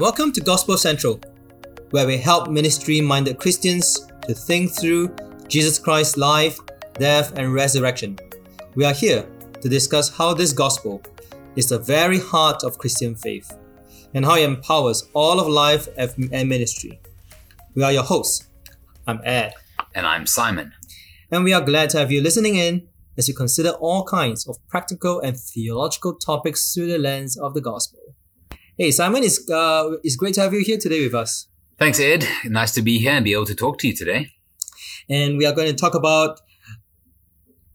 Welcome to Gospel Central, where we help ministry minded Christians to think through Jesus Christ's life, death, and resurrection. We are here to discuss how this gospel is the very heart of Christian faith and how it empowers all of life and ministry. We are your hosts. I'm Ed. And I'm Simon. And we are glad to have you listening in as we consider all kinds of practical and theological topics through the lens of the gospel. Hey, Simon, it's, uh, it's great to have you here today with us. Thanks, Ed. Nice to be here and be able to talk to you today. And we are going to talk about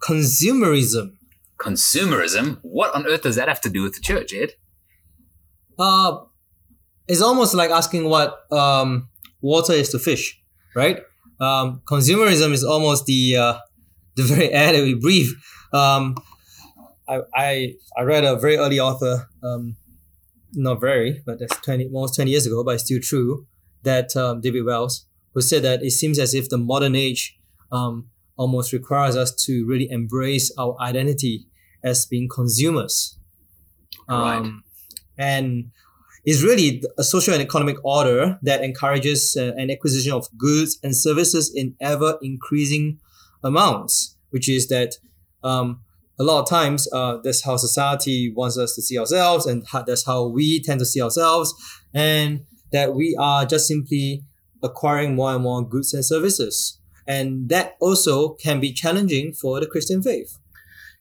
consumerism. Consumerism? What on earth does that have to do with the church, Ed? Uh, it's almost like asking what um, water is to fish, right? Um, consumerism is almost the uh, the very air that we breathe. Um, I, I I read a very early author um, not very, but that's 20, almost 20 years ago, but it's still true, that um, David Wells, who said that it seems as if the modern age um, almost requires us to really embrace our identity as being consumers. Um, right. And is really a social and economic order that encourages uh, an acquisition of goods and services in ever increasing amounts, which is that um, a lot of times uh, that's how society wants us to see ourselves and how, that's how we tend to see ourselves and that we are just simply acquiring more and more goods and services. And that also can be challenging for the christian faith.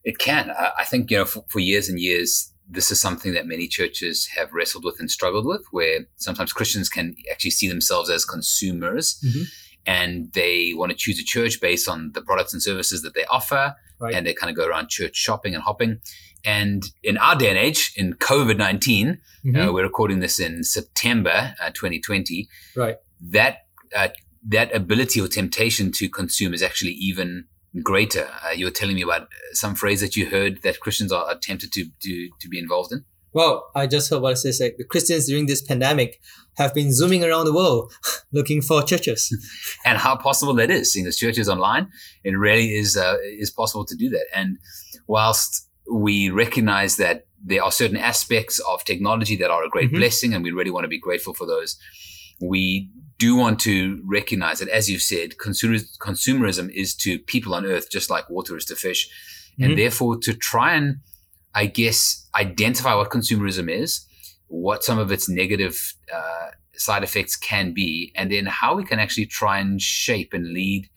It can. I think you know for, for years and years this is something that many churches have wrestled with and struggled with where sometimes christians can actually see themselves as consumers mm-hmm. And they want to choose a church based on the products and services that they offer right. and they kind of go around church shopping and hopping. And in our day and age, in COVID 19, uh, mm-hmm. uh, we're recording this in September uh, 2020. Right. That, uh, that ability or temptation to consume is actually even greater. Uh, you were telling me about some phrase that you heard that Christians are, are tempted to, to, to be involved in. Well, I just heard what it says like the Christians during this pandemic have been zooming around the world looking for churches. and how possible that is, seeing as churches online, it really is uh, is possible to do that. And whilst we recognize that there are certain aspects of technology that are a great mm-hmm. blessing, and we really want to be grateful for those, we do want to recognize that, as you said, consumerism is to people on earth just like water is to fish, mm-hmm. and therefore to try and I guess, identify what consumerism is, what some of its negative uh, side effects can be, and then how we can actually try and shape and lead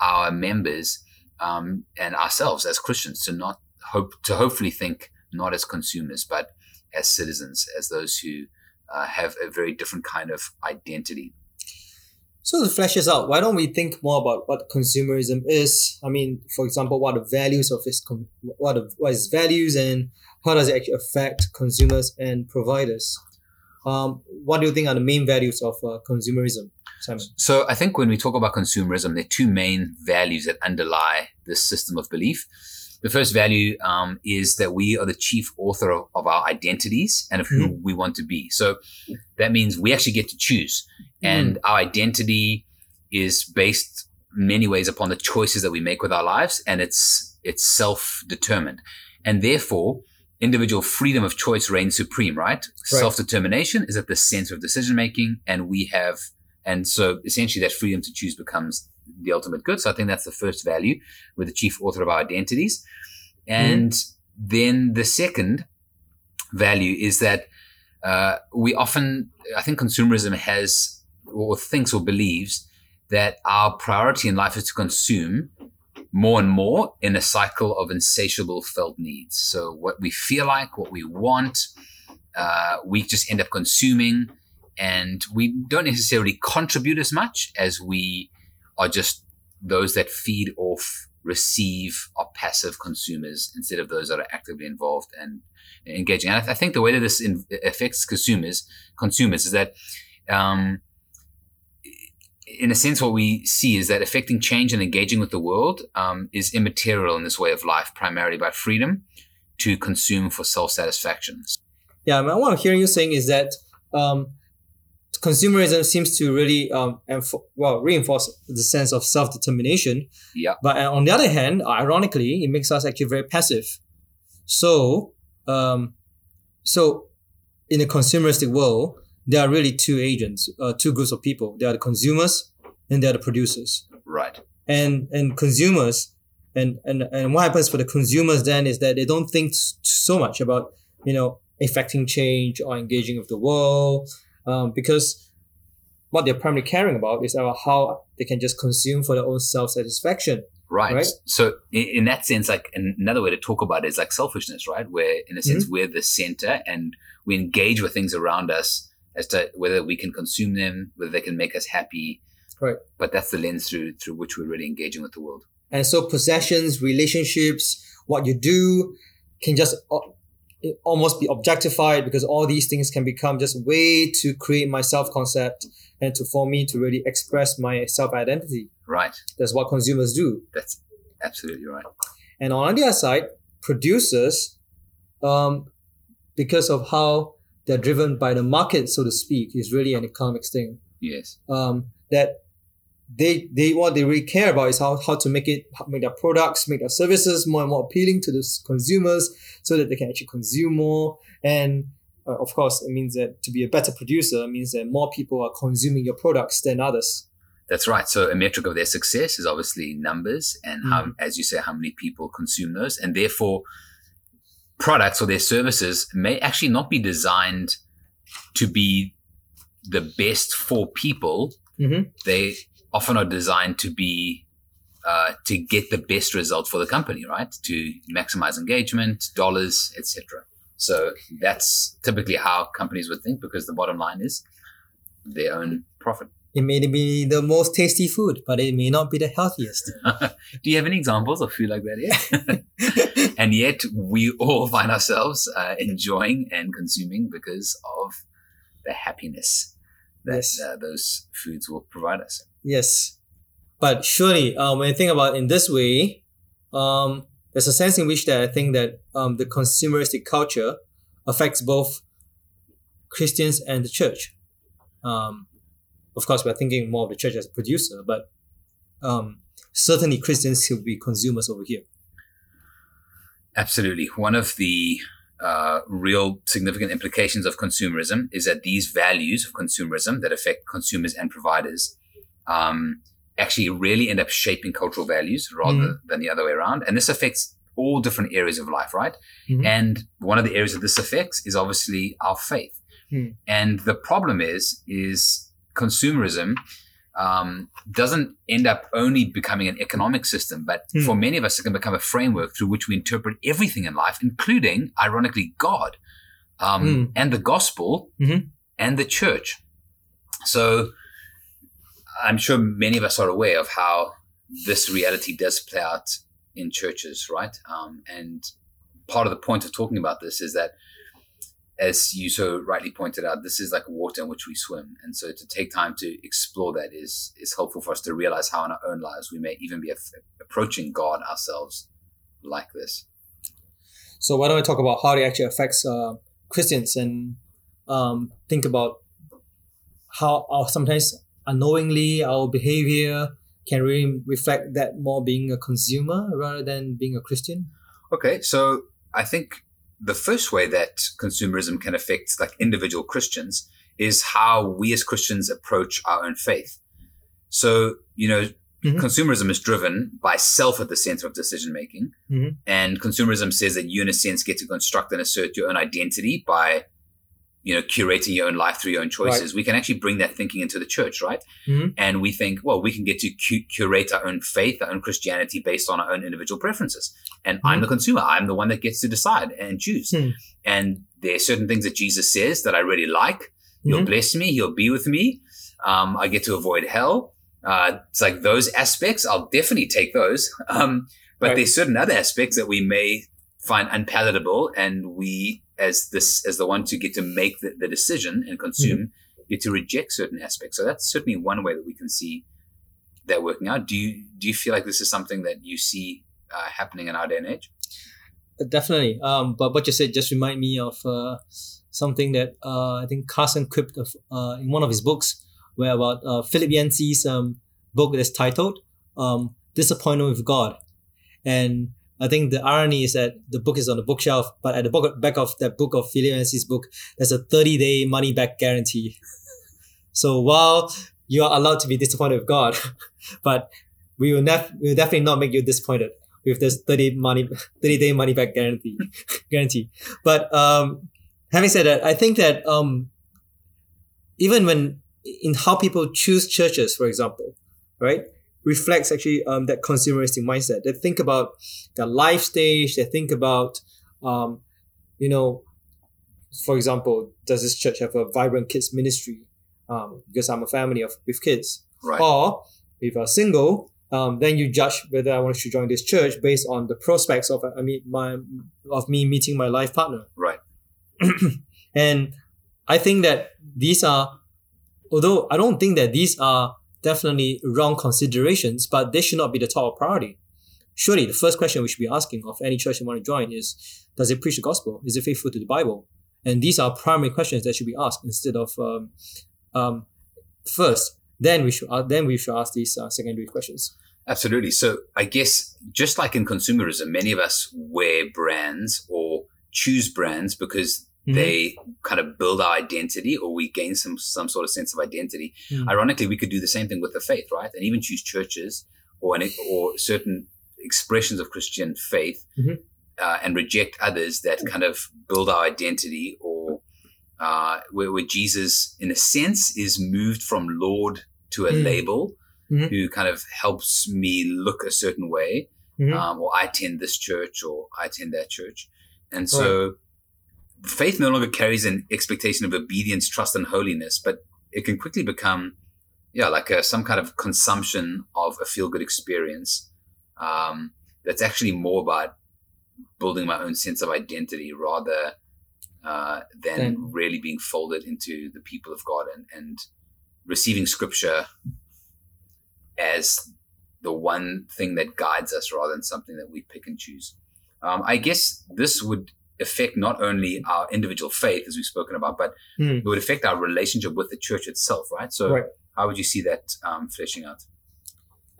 our members um, and ourselves as Christians to not hope to hopefully think not as consumers but as citizens, as those who uh, have a very different kind of identity. So to flesh this out, why don't we think more about what consumerism is? I mean, for example, what are the values of its what are, what is values and how does it actually affect consumers and providers? Um, what do you think are the main values of uh, consumerism, Simon? So I think when we talk about consumerism, there are two main values that underlie this system of belief. The first value um, is that we are the chief author of, of our identities and of who mm. we want to be. So that means we actually get to choose. And mm. our identity is based many ways upon the choices that we make with our lives and it's it's self-determined. And therefore, individual freedom of choice reigns supreme, right? right. Self-determination is at the center of decision making and we have and so essentially that freedom to choose becomes the ultimate good. So I think that's the first value. We're the chief author of our identities. And mm. then the second value is that uh, we often, I think consumerism has or thinks or believes that our priority in life is to consume more and more in a cycle of insatiable felt needs. So what we feel like, what we want, uh, we just end up consuming and we don't necessarily contribute as much as we are just those that feed off, receive, are passive consumers instead of those that are actively involved and engaging. And I, th- I think the way that this in- affects consumers, consumers is that um, in a sense, what we see is that affecting change and engaging with the world um, is immaterial in this way of life, primarily about freedom to consume for self satisfaction. Yeah, what I'm hearing you saying is that um, consumerism seems to really um, enf- well reinforce the sense of self determination. Yeah. But uh, on the other hand, ironically, it makes us actually very passive. So, um, so in a consumeristic world, there are really two agents, uh, two groups of people. They are the consumers and they are the producers. Right. And and consumers and and and what happens for the consumers then is that they don't think so much about you know affecting change or engaging with the world um, because what they're primarily caring about is about how they can just consume for their own self satisfaction. Right. right. So in, that sense, like another way to talk about it is like selfishness, right? Where in a sense mm-hmm. we're the center and we engage with things around us as to whether we can consume them, whether they can make us happy. Right. But that's the lens through through which we're really engaging with the world. And so possessions, relationships, what you do can just almost be objectified because all these things can become just way to create my self concept and to for me to really express my self identity. Right. That's what consumers do. That's absolutely right. And on the other side, producers, um, because of how they're driven by the market, so to speak, is really an economics thing. Yes. Um, that they they what they really care about is how, how to make it make their products make their services more and more appealing to the consumers so that they can actually consume more and uh, of course it means that to be a better producer means that more people are consuming your products than others that's right so a metric of their success is obviously numbers and how mm. as you say how many people consume those and therefore products or their services may actually not be designed to be the best for people mm-hmm. they often are designed to be uh, to get the best result for the company, right? To maximize engagement, dollars, etc. So that's typically how companies would think because the bottom line is their own profit. It may be the most tasty food, but it may not be the healthiest. Do you have any examples of food like that yet? and yet we all find ourselves uh, enjoying and consuming because of the happiness that yes. uh, those foods will provide us. Yes. But surely, um, when you think about it in this way, um, there's a sense in which that I think that um, the consumeristic culture affects both Christians and the church. Um, of course, we're thinking more of the church as a producer, but um, certainly Christians will be consumers over here. Absolutely. One of the uh, real significant implications of consumerism is that these values of consumerism that affect consumers and providers um, actually really end up shaping cultural values rather mm. than the other way around. And this affects all different areas of life, right? Mm-hmm. And one of the areas that this affects is obviously our faith. Mm. And the problem is, is consumerism um, doesn't end up only becoming an economic system, but mm. for many of us, it can become a framework through which we interpret everything in life, including, ironically, God um, mm. and the gospel mm-hmm. and the church. So I'm sure many of us are aware of how this reality does play out in churches, right? Um, and part of the point of talking about this is that, as you so rightly pointed out, this is like water in which we swim, and so to take time to explore that is is helpful for us to realize how in our own lives we may even be approaching God ourselves like this. So why don't we talk about how it actually affects uh, Christians and um, think about how our sometimes unknowingly our behavior can really reflect that more being a consumer rather than being a Christian? Okay, so I think the first way that consumerism can affect like individual Christians is how we as Christians approach our own faith. So, you know, mm-hmm. consumerism is driven by self at the center of decision making. Mm-hmm. And consumerism says that you, in a sense, get to construct and assert your own identity by you know, curating your own life through your own choices. Right. We can actually bring that thinking into the church, right? Mm-hmm. And we think, well, we can get to cu- curate our own faith, our own Christianity based on our own individual preferences. And mm-hmm. I'm the consumer. I'm the one that gets to decide and choose. Mm-hmm. And there are certain things that Jesus says that I really like. He'll mm-hmm. bless me. He'll be with me. Um, I get to avoid hell. Uh, it's like those aspects. I'll definitely take those. Um, but right. there's certain other aspects that we may find unpalatable and we as this as the one to get to make the, the decision and consume mm-hmm. get to reject certain aspects. So that's certainly one way that we can see that working out. Do you do you feel like this is something that you see uh, happening in our day and age? Definitely. Um, but what you said just remind me of uh, something that uh, i think carson quipped of, uh, in one of his books where about uh, philip yancey's um, book that's titled um, disappointment with god. And I think the irony is that the book is on the bookshelf, but at the back of that book of Philip Yancey's book, there's a 30 day money back guarantee. So while you are allowed to be disappointed with God, but we will, nef- we will definitely not make you disappointed with this 30 money 30 day money back guarantee guarantee. But um, having said that, I think that um, even when in how people choose churches, for example, right, reflects actually um, that consumeristic mindset. They think about their life stage. They think about, um, you know, for example, does this church have a vibrant kids ministry? Um, because I'm a family of with kids. Right. Or if you're single, um, then you judge whether I want to join this church based on the prospects of I mean my of me meeting my life partner. Right. and I think that these are, although I don't think that these are definitely wrong considerations, but they should not be the top priority. Surely the first question we should be asking of any church you want to join is, does it preach the gospel? Is it faithful to the Bible? And these are primary questions that should be asked instead of um, um, first. Then we should uh, then we should ask these uh, secondary questions. Absolutely. So I guess just like in consumerism, many of us wear brands or choose brands because mm-hmm. they kind of build our identity or we gain some some sort of sense of identity. Mm-hmm. Ironically, we could do the same thing with the faith, right? And even choose churches or an, or certain expressions of Christian faith mm-hmm. uh, and reject others that kind of build our identity or uh, where, where, Jesus, in a sense, is moved from Lord to a mm. label mm-hmm. who kind of helps me look a certain way. Mm-hmm. Um, or I attend this church or I attend that church. And so. Faith no longer carries an expectation of obedience, trust, and holiness, but it can quickly become, yeah, like a, some kind of consumption of a feel good experience um, that's actually more about building my own sense of identity rather uh, than really being folded into the people of God and, and receiving scripture as the one thing that guides us rather than something that we pick and choose. Um, I guess this would affect not only our individual faith, as we've spoken about, but mm. it would affect our relationship with the church itself, right? So, right. how would you see that um, fleshing out?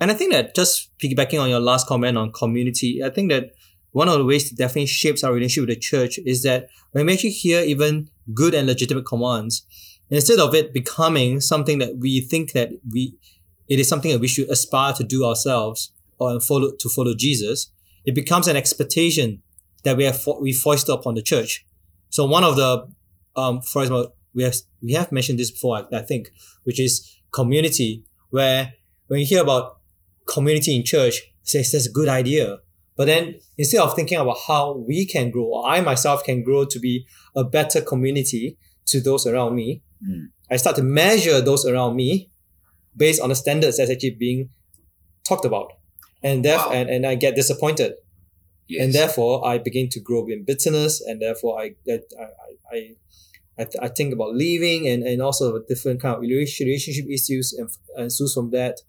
And I think that just piggybacking on your last comment on community, I think that one of the ways that definitely shapes our relationship with the church is that when we actually hear even good and legitimate commands, instead of it becoming something that we think that we it is something that we should aspire to do ourselves or follow to follow Jesus, it becomes an expectation that we have we foisted upon the church. So one of the um, for example, we have we have mentioned this before, I, I think, which is community, where when you hear about community in church, says that's a good idea. But then instead of thinking about how we can grow, or I myself can grow to be a better community to those around me, mm. I start to measure those around me based on the standards that's actually being talked about. And therefore, wow. and, and I get disappointed. Yes. And therefore, I begin to grow in bitterness, and therefore, I I I I, I think about leaving, and, and also different kind of relationship issues and ensues from that.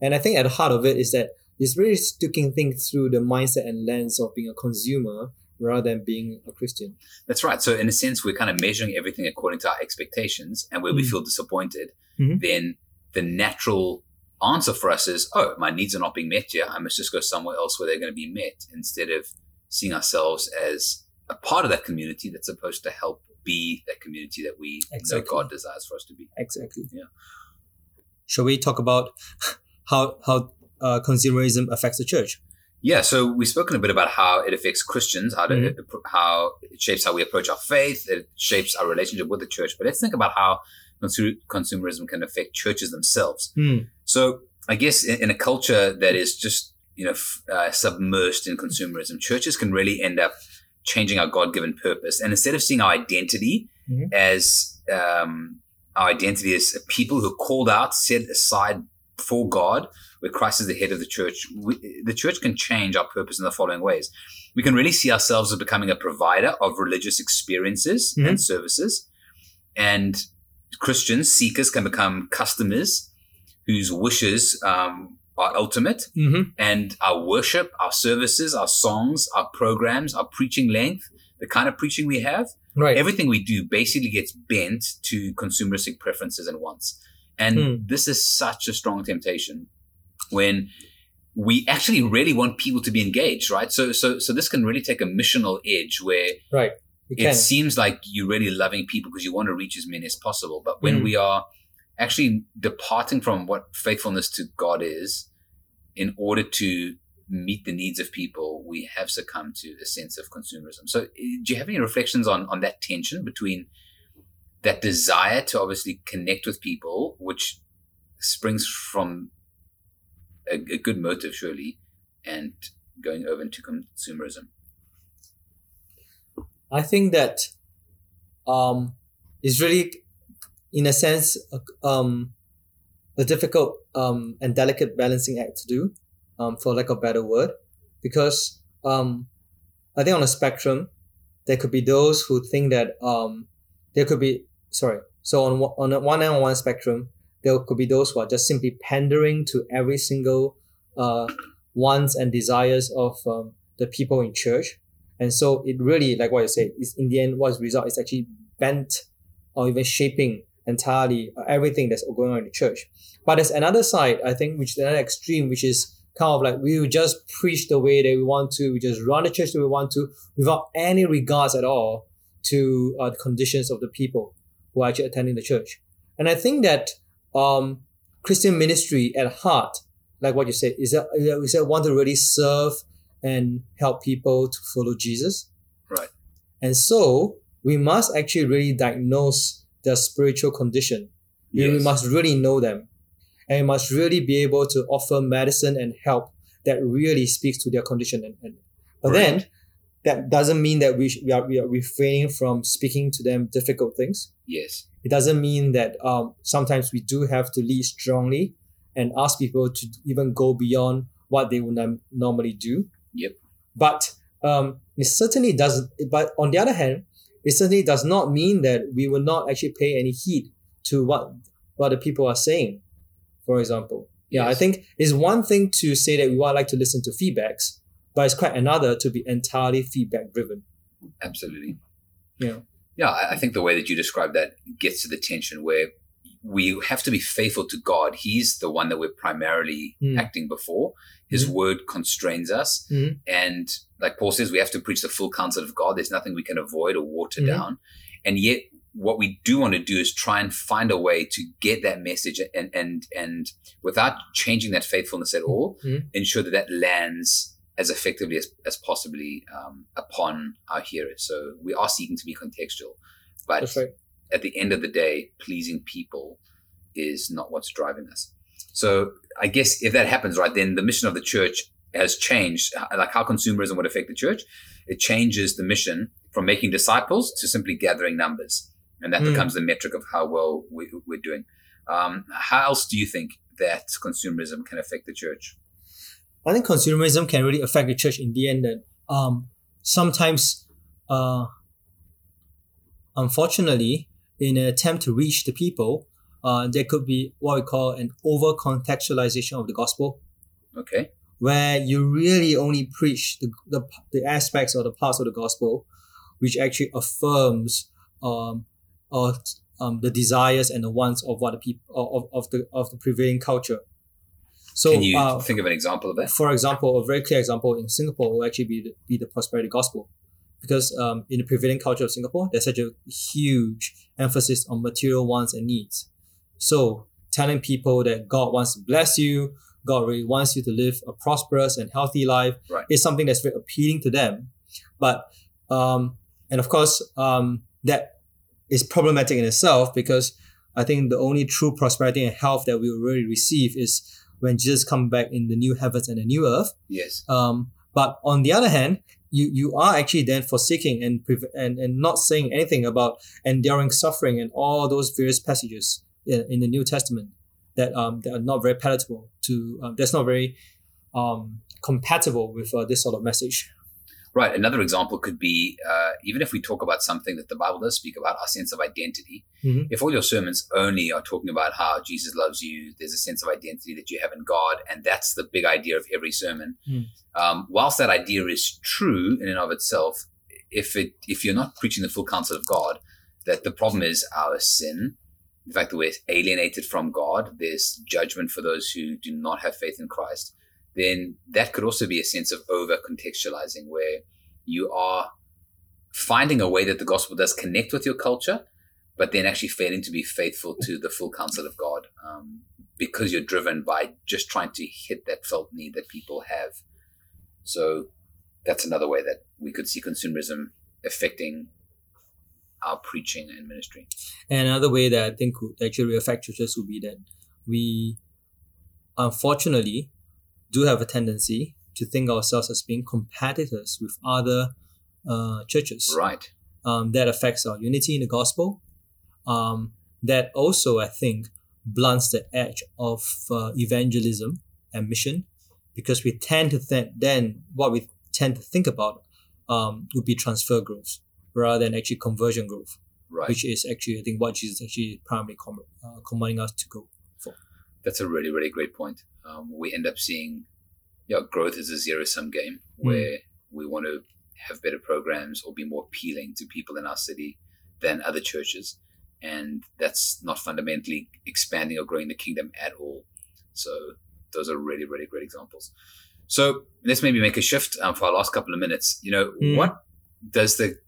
And I think at the heart of it is that it's really sticking things through the mindset and lens of being a consumer rather than being a Christian. That's right. So in a sense, we're kind of measuring everything according to our expectations, and where mm we feel disappointed, mm-hmm. then the natural answer for us is, oh, my needs are not being met here. I must just go somewhere else where they're going to be met instead of seeing ourselves as a part of that community that's supposed to help be that community that we exactly. know God desires for us to be. Exactly. Yeah. Shall we talk about how how uh, consumerism affects the church? Yeah, so we've spoken a bit about how it affects Christians, how to, mm-hmm. how it shapes how we approach our faith, it shapes our relationship with the church. But let's think about how consumerism can affect churches themselves. Mm. So I guess in, in, a culture that is just you know uh, submersed in consumerism, churches can really end up changing our God-given purpose. And instead of seeing our identity mm-hmm. as um, our identity as people who are called out, set aside for God, where Christ is the head of the church, we, the church can change our purpose in the following ways. We can really see ourselves as becoming a provider of religious experiences mm-hmm. and services. And Christians, seekers can become customers whose wishes um, are ultimate. Mm-hmm. And our worship, our services, our songs, our programs, our preaching length, the kind of preaching we have, right. everything we do basically gets bent to consumeristic preferences and wants. And mm. this is such a strong temptation when we actually really want people to be engaged, right? So, so, so this can really take a missional edge where Right. It seems like you're really loving people because you want to reach as many as possible. But when Mm. we are actually departing from what faithfulness to God is in order to meet the needs of people, we have succumbed to a sense of consumerism. So, eh, do you have any reflections on, on that tension between that desire to obviously connect with people, which springs from a, a good motive, surely, and going over into consumerism? I think that um, it's really, in a sense, um, a difficult um, and delicate balancing act to do, um, for lack of a better word, because um, I think on a spectrum, there could be those who think that um, there could be sorry. So on on a one end on one spectrum, there could be those who are just simply pandering to every single uh, wants and desires of um, the people in church, and so it really, like what you said, is in the end, what's result is actually bent or even shaping entirely uh, everything that's going on in the church. But there's another side, I think, which is another extreme, which is kind of like we will just preach the way that we want to, we just run the church that we want to, without any regards at all to uh, the conditions of the people who are actually attending the church. And I think that um, Christian ministry at heart, like what you said, is that is that want to really serve and help people to follow Jesus. Right. And so we must actually really diagnose their spiritual condition. We- We must really know them. And we must really be able to offer medicine and help that really speaks to their condition. And, and but Right. then that doesn't mean that we, sh- we, are, we are refraining from speaking to them difficult things. Yes. It doesn't mean that um, sometimes we do have to lead strongly and ask people to even go beyond what they would nam- normally do. Yep. But um, it certainly doesn't. But on the other hand, it certainly does not mean that we will not actually pay any heed to what what the people are saying. For example, yeah, I think it's one thing to say that we would like to listen to feedbacks, but it's quite another to be entirely feedback driven. Absolutely. Yeah. Yeah, I think the way that you describe that gets to the tension where we have to be faithful to God. He's the one that we're primarily Mm. acting before. His Mhm. word constrains us. Mhm. And like Paul says, we have to preach the full counsel of God. There's nothing we can avoid or water Mhm. down. And yet, what we do want to do is try and find a way to get that message and, and, and without changing that faithfulness at all, Mhm. ensure that that lands as effectively as, as possibly um, upon our hearers. So we are seeking to be contextual, but right. At the end of the day, pleasing people is not what's driving us. So I guess if that happens, right, then the mission of the church has changed. Like how consumerism would affect the church, it changes the mission from making disciples to simply gathering numbers, and that Mm. becomes the metric of how well we, we're doing. Um, how else do you think that consumerism can affect the church? I think consumerism can really affect the church in the end. That um, sometimes, uh, unfortunately, in an attempt to reach the people, uh, there could be what we call an over contextualization of the gospel, Okay, where you really only preach the, the, the aspects or the parts of the gospel which actually affirms um, or, um, the desires and the wants of what the people of, of the of the prevailing culture. So can you uh, think of an example of that? for example, a very clear example in Singapore will actually be the, be the prosperity gospel, because um, in the prevailing culture of Singapore, there's such a huge emphasis on material wants and needs. So telling people that God wants to bless you, God really wants you to live a prosperous and healthy life Right. is something that's very appealing to them. But um, and of course, um, that is problematic in itself because I think the only true prosperity and health that we will really receive is when Jesus comes back in the new heavens and the new earth. Yes, Um, but on the other hand, you, you are actually then forsaking and, and and not saying anything about enduring suffering and all those various passages in, in the New Testament that um that are not very palatable to um, that's not very um compatible with uh, this sort of message. Right. Another example could be uh, even if we talk about something that the Bible does speak about, our sense of identity. Mhm. If all your sermons only are talking about how Jesus loves you, there's a sense of identity that you have in God, and that's the big idea of every sermon. Mm. Um, whilst that idea is true in and of itself, if it if you're not preaching the full counsel of God, that the problem is our sin. The fact that we're alienated from God, there's judgment for those who do not have faith in Christ. Then that could also be a sense of over contextualizing where you are finding a way that the gospel does connect with your culture, but then actually failing to be faithful to the full counsel of God um, because you're driven by just trying to hit that felt need that people have. So that's another way that we could see consumerism affecting our preaching and ministry. And another way that I think would actually affect churches would be that we unfortunately do have a tendency to think ourselves as being competitors with other uh, churches. Right. Um, that affects our unity in the gospel. Um, that also, I think, blunts the edge of uh, evangelism and mission because we tend to think then what we tend to think about um, would be transfer growth rather than actually conversion growth, Right. which is actually, I think, what Jesus actually primarily com- uh, commanding us to go for. That's a really, really great point. Um, we end up seeing, yeah, growth is a zero sum game where we want to have better programs or be more appealing to people in our city than other churches. And that's not fundamentally expanding or growing the kingdom at all. So those are really, really great examples. So let's maybe make a shift um, for our last couple of minutes. You know, Mm. what does the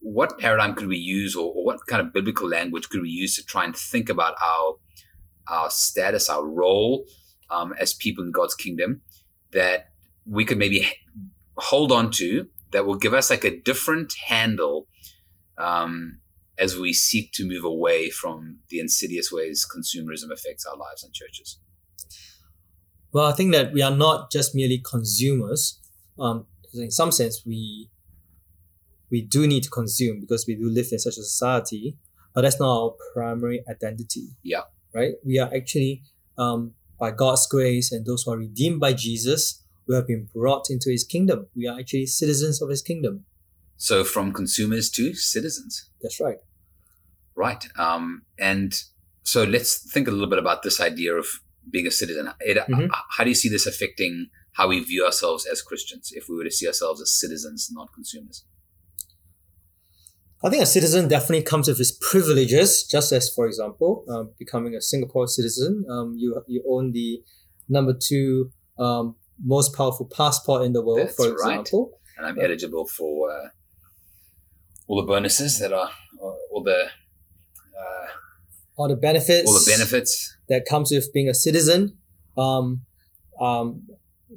what paradigm could we use or, or what kind of biblical language could we use to try and think about our our status, our role um, as people in God's kingdom that we could maybe hold on to that will give us like a different handle um, as we seek to move away from the insidious ways consumerism affects our lives and churches. Well, I think that we are not just merely consumers. Um, in some sense, we we do need to consume because we do live in such a society, but that's not our primary identity. Yeah. Right. We are actually, um, by God's grace and those who are redeemed by Jesus, we have been brought into His kingdom. We are actually citizens of His kingdom. So from consumers to citizens. That's right. Right. Um, and so let's think a little bit about this idea of being a citizen. It, Mhm. How do you see this affecting how we view ourselves as Christians if we were to see ourselves as citizens, not consumers? I think a citizen definitely comes with its privileges, just as, for example, um, becoming a Singapore citizen, um, you you own the number two um, most powerful passport in the world, That's for right. example. And I'm eligible for uh, all the bonuses that are, uh, all the, uh, All the benefits, all the benefits. that comes with being a citizen. Um, um,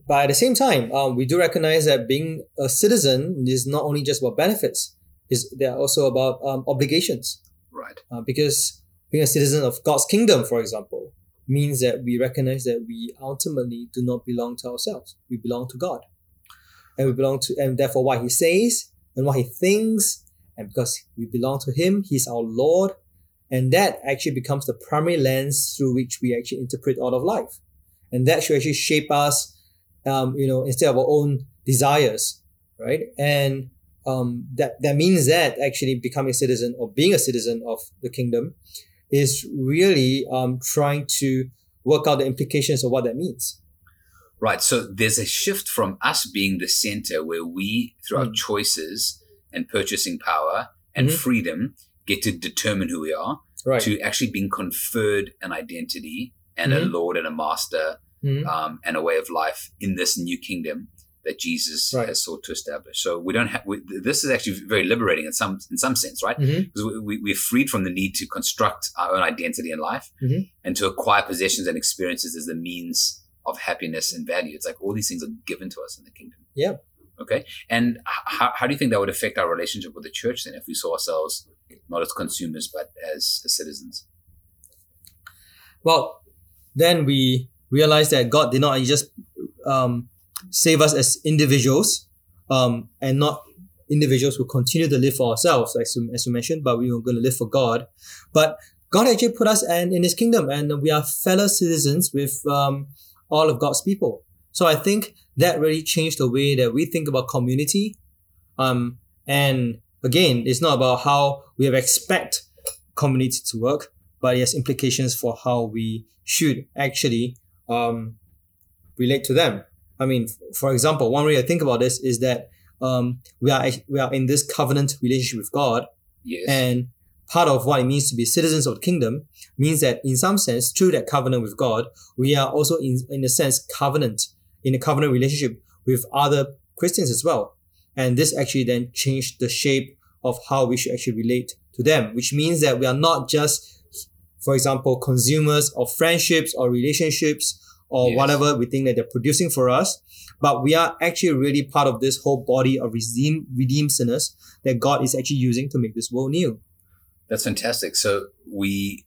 but at the same time, um, we do recognize that being a citizen is not only just about benefits; is they're also about um, obligations. Right. uh, because being a citizen of God's kingdom, for example, means that we recognize that we ultimately do not belong to ourselves. We belong to God. And we belong to, and therefore what he says and what he thinks, and because we belong to him, he's our Lord. And that actually becomes the primary lens through which we actually interpret all of life. And that should actually shape us, um, you know, instead of our own desires, right? And um, that that means that actually becoming a citizen or being a citizen of the kingdom is really um, trying to work out the implications of what that means. Right. So there's a shift from us being the center where we, through our Mm. choices and purchasing power and Mhm. freedom, get to determine who we are, Right. to actually being conferred an identity and a Mhm. Lord and a Master Mhm. um, and a way of life in this new kingdom that Jesus Right. has sought to establish. So we don't have. We, this is actually very liberating in some in some sense, right? Mhm. Because we, we, we're freed from the need to construct our own identity in life Mhm. and to acquire possessions and experiences as the means of happiness and value. It's like all these things are given to us in the kingdom. Yeah. Okay. And how, how do you think that would affect our relationship with the church then if we saw ourselves not as consumers but as, as citizens? Well, then we realize that God did not just um, save us as individuals um, and not individuals who continue to live for ourselves, as you, as you mentioned, but we are going to live for God. But God actually put us in, in His kingdom and we are fellow citizens with um, all of God's people. So I think that really changed the way that we think about community. Um, and again, it's not about how we expect community to work, but it has implications for how we should actually um, relate to them. I mean, for example, one way I think about this is that um, we are we are in this covenant relationship with God, Yes. and part of what it means to be citizens of the kingdom means that in some sense, through that covenant with God, we are also in in a sense covenant in a covenant relationship with other Christians as well. And this actually then changed the shape of how we should actually relate to them, which means that we are not just, for example, consumers of friendships or relationships or Yes. whatever we think that they're producing for us, but we are actually really part of this whole body of redeemed, redeemed sinners that God is actually using to make this world new. That's fantastic. So we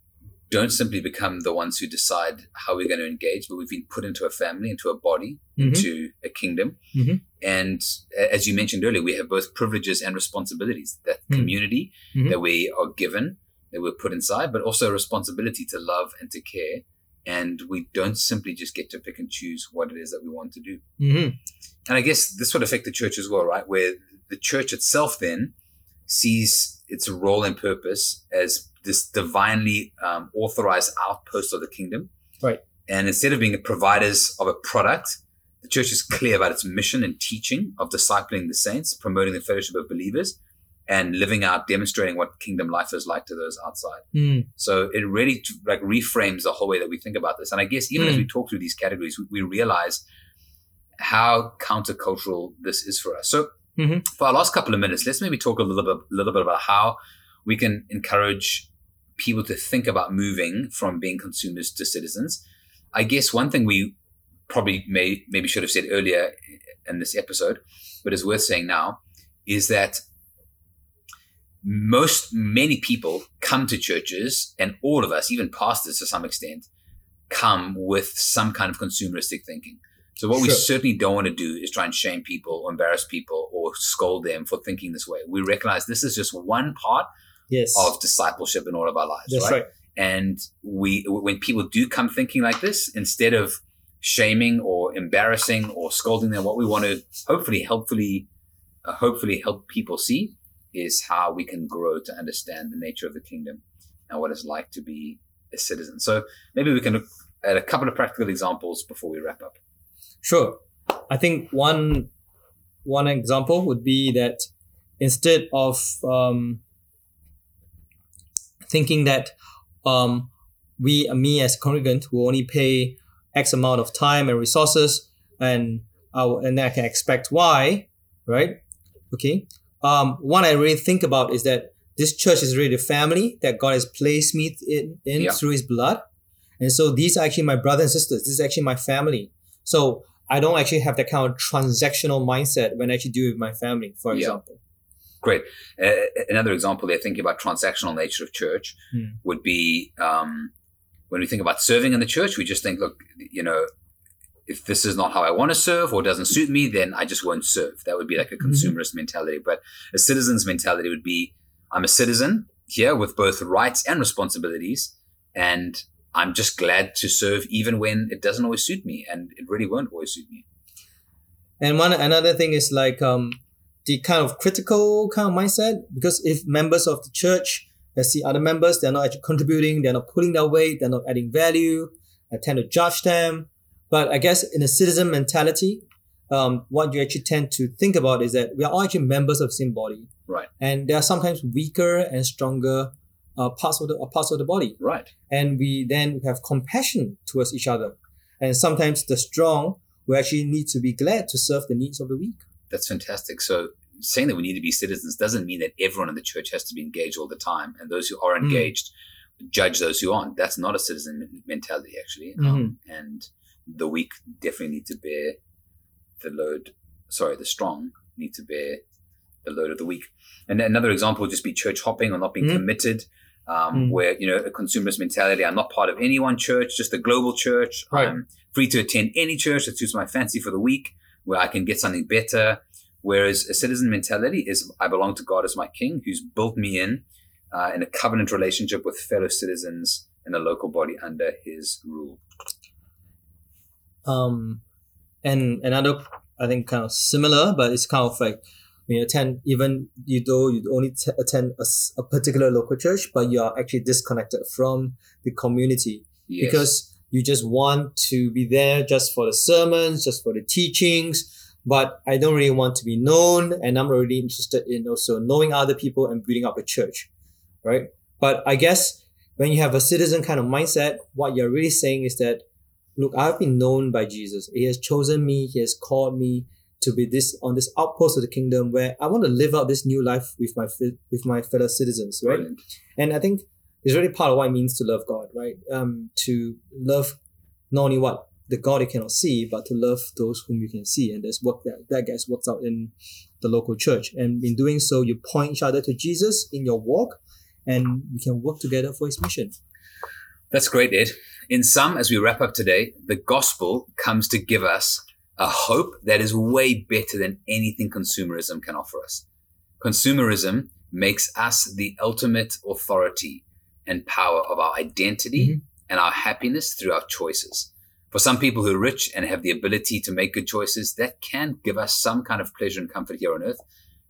don't simply become the ones who decide how we're going to engage, but we've been put into a family, into a body, Mhm. into a kingdom. Mhm. And as you mentioned earlier, we have both privileges and responsibilities. That Mm. community Mhm. that we are given, that we're put inside, but also a responsibility to love and to care. And we don't simply just get to pick and choose what it is that we want to do. Mm-hmm. And I guess this would affect the church as well, right? Where the church itself then sees its role and purpose as this divinely um, authorized outpost of the kingdom. Right. And instead of being a providers of a product, the church is clear about its mission and teaching of discipling the saints, promoting the fellowship of believers, and living out, demonstrating what kingdom life is like to those outside. Mm. So it really like reframes the whole way that we think about this. And I guess even as Mm. we talk through these categories, we, we realize how countercultural this is for us. So Mhm. for our last couple of minutes, let's maybe talk a little bit, a little bit about how we can encourage people to think about moving from being consumers to citizens. I guess one thing we probably may maybe should have said earlier in this episode, but is worth saying now, is that most many people come to churches and all of us even pastors to some extent come with some kind of consumeristic thinking so what we certainly don't want to do is try and shame people or embarrass people or scold them for thinking this way we recognize this is just one part Yes. of discipleship in all of our lives right? right. and we when people do come thinking like this instead of shaming or embarrassing or scolding them what we want to hopefully helpfully uh, hopefully help people see is how we can grow to understand the nature of the kingdom and what it's like to be a citizen so maybe we can look at a couple of practical examples before we wrap up Sure. I think one one example would be that instead of um, thinking that um, we, me as a congregant, will only pay X amount of time and resources, and I will, and then I can expect Y, right? Okay. Um, what I really think about is that this church is really the family that God has placed me in, in Yeah. through His blood, and so these are actually my brothers and sisters. This is actually my family. So I don't actually have that kind of transactional mindset when I actually deal with my family, for Yeah. example. Great. Uh, another example there, thinking about transactional nature of church, Hmm. would be um, when we think about serving in the church. We just think, look, you know, if this is not how I want to serve or doesn't suit me, then I just won't serve. That would be like a Mhm. consumerist mentality. But a citizen's mentality would be, I'm a citizen here with both rights and responsibilities, and I'm just glad to serve even when it doesn't always suit me, and it really won't always suit me. And one another thing is like um, the kind of critical kind of mindset because if members of the church they see other members, they're not actually contributing, they're not pulling their weight, they're not adding value. I tend to judge them. But I guess in a citizen mentality, um, what you actually tend to think about is that we are all actually members of the same body, Right. and there are sometimes weaker and stronger uh, parts of the uh, parts of the body. Right. and we then have compassion towards each other. And sometimes the strong will actually need to be glad to serve the needs of the weak. That's fantastic. So saying that we need to be citizens doesn't mean that everyone in the church has to be engaged all the time, and those who are Mm. engaged judge those who aren't. That's not a citizen mentality, actually. Mm-hmm. Um, and the weak definitely need to bear the load. Sorry, the strong need to bear the load of the weak. And another example would just be church hopping or not being Mhm. committed. Um, Mm. Where you know a consumerist mentality, I'm not part of any one church, just a global church. Right. I'm free to attend any church that suits my fancy for the week, where I can get something better. Whereas a citizen mentality is I belong to God as my king, who's built me in uh, in a covenant relationship with fellow citizens in a local body under his rule. Um, and another, I think, kind of similar, but it's kind of like when you attend, even you though you only t- attend a particular local church, but you are actually disconnected from the community. Yes. because you just want to be there just for the sermons, just for the teachings. But I don't really want to be known, and I'm really interested in also knowing other people and building up a church, right? But I guess when you have a citizen kind of mindset, what you're really saying is that look, I've been known by Jesus. He has chosen me. He has called me to be this on this outpost of the kingdom where I want to live out this new life with my with my fellow citizens, right? Brilliant. And I think it's really part of what it means to love God, right? Um, to love not only what the God you cannot see, but to love those whom you can see. And that's what that, that gets worked out in the local church. And in doing so, you point each other to Jesus in your walk, and we can work together for his mission. That's great, Ed. In sum, as we wrap up today, the gospel comes to give us a hope that is way better than anything consumerism can offer us. Consumerism makes us the ultimate authority and power of our identity mm-hmm. and our happiness through our choices. For some people who are rich and have the ability to make good choices, that can give us some kind of pleasure and comfort here on earth.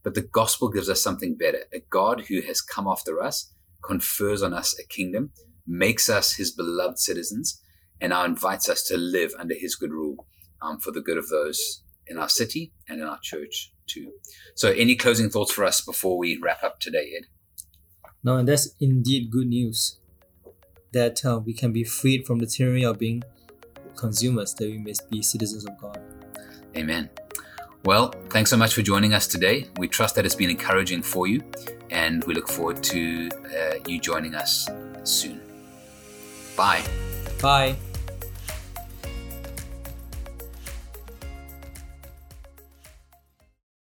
But the gospel gives us something better. A God who has come after us confers on us a kingdom, makes us his beloved citizens, and now invites us to live under his good rule um, for the good of those in our city and in our church too. So, any closing thoughts for us before we wrap up today, Ed? No, and that's indeed good news that uh, we can be freed from the tyranny of being consumers, that we must be citizens of God. Amen. Well, thanks so much for joining us today. We trust that it's been encouraging for you, and we look forward to uh, you joining us soon. Bye. Bye.